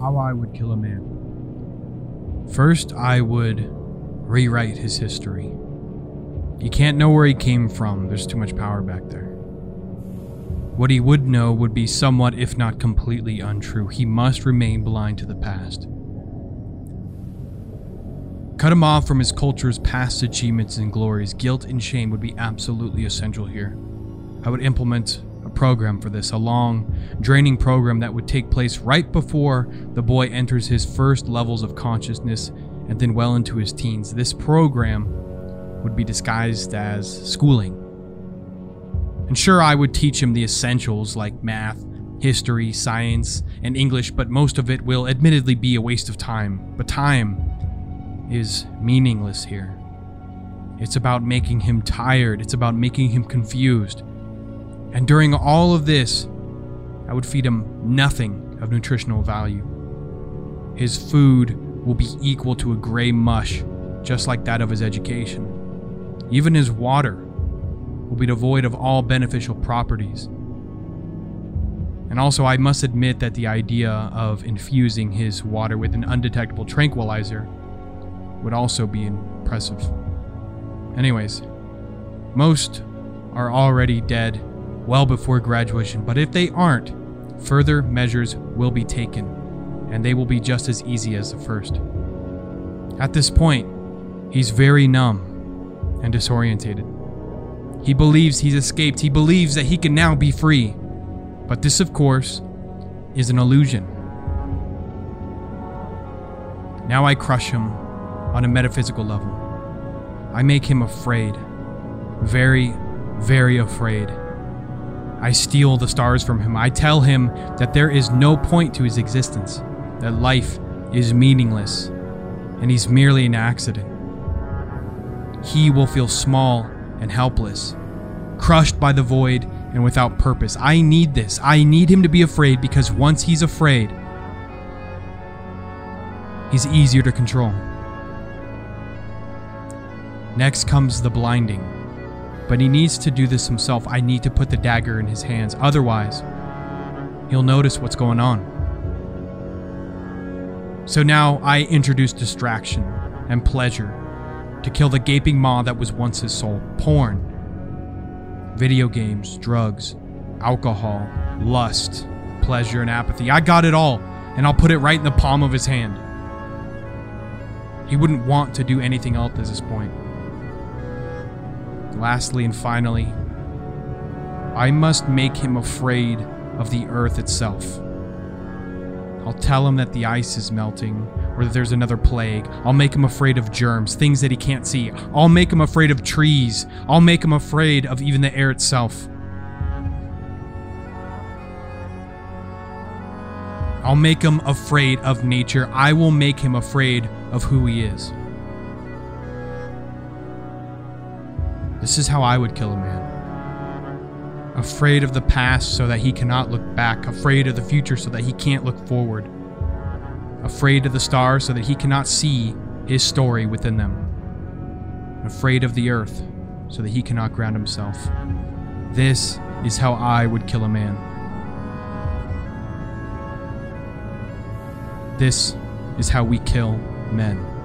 how I would kill a man. First, I would rewrite his history. You can't know where he came from, there's too much power back there. What he would know would be somewhat, if not completely, untrue. He must remain blind to the past. Cut him off from his culture's past achievements and glories. Guilt and shame would be absolutely essential here. I would implement program for this, a long, draining program that would take place right before the boy enters his first levels of consciousness and then well into his teens. This program would be disguised as schooling. And sure, I would teach him the essentials like math, history, science, and English, but most of it will admittedly be a waste of time. But time is meaningless here. It's about making him tired, it's about making him confused. And during all of this, I would feed him nothing of nutritional value. His food will be equal to a gray mush, just like that of his education. Even his water will be devoid of all beneficial properties. And also, I must admit that the idea of infusing his water with an undetectable tranquilizer would also be impressive. Anyways, most are already dead well before graduation, but if they aren't, further measures will be taken, and they will be just as easy as the first. At this point, he's very numb and disorientated. He believes he's escaped. He believes that he can now be free. But this, of course, is an illusion. Now I crush him on a metaphysical level. I make him afraid. Very, very afraid. I steal the stars from him. I tell him that there is no point to his existence, that life is meaningless, and he's merely an accident. He will feel small and helpless, crushed by the void and without purpose. I need this. I need him to be afraid because once he's afraid, he's easier to control. Next comes the blinding. But he needs to do this himself. I need to put the dagger in his hands. Otherwise, he'll notice what's going on. So now I introduce distraction and pleasure to kill the gaping maw that was once his soul. Porn, video games, drugs, alcohol, lust, pleasure, and apathy. I got it all, and I'll put it right in the palm of his hand. He wouldn't want to do anything else at this point. Lastly and finally, I must make him afraid of the earth itself. I'll tell him that the ice is melting or that there's another plague. I'll make him afraid of germs, things that he can't see. I'll make him afraid of trees. I'll make him afraid of even the air itself. I'll make him afraid of nature. I will make him afraid of who he is. This is how I would kill a man. Afraid of the past so that he cannot look back, afraid of the future so that he can't look forward afraid of the stars so that he cannot see his story within them, afraid of the earth so that he cannot ground himself. This is how I would kill a man. This is how we kill men.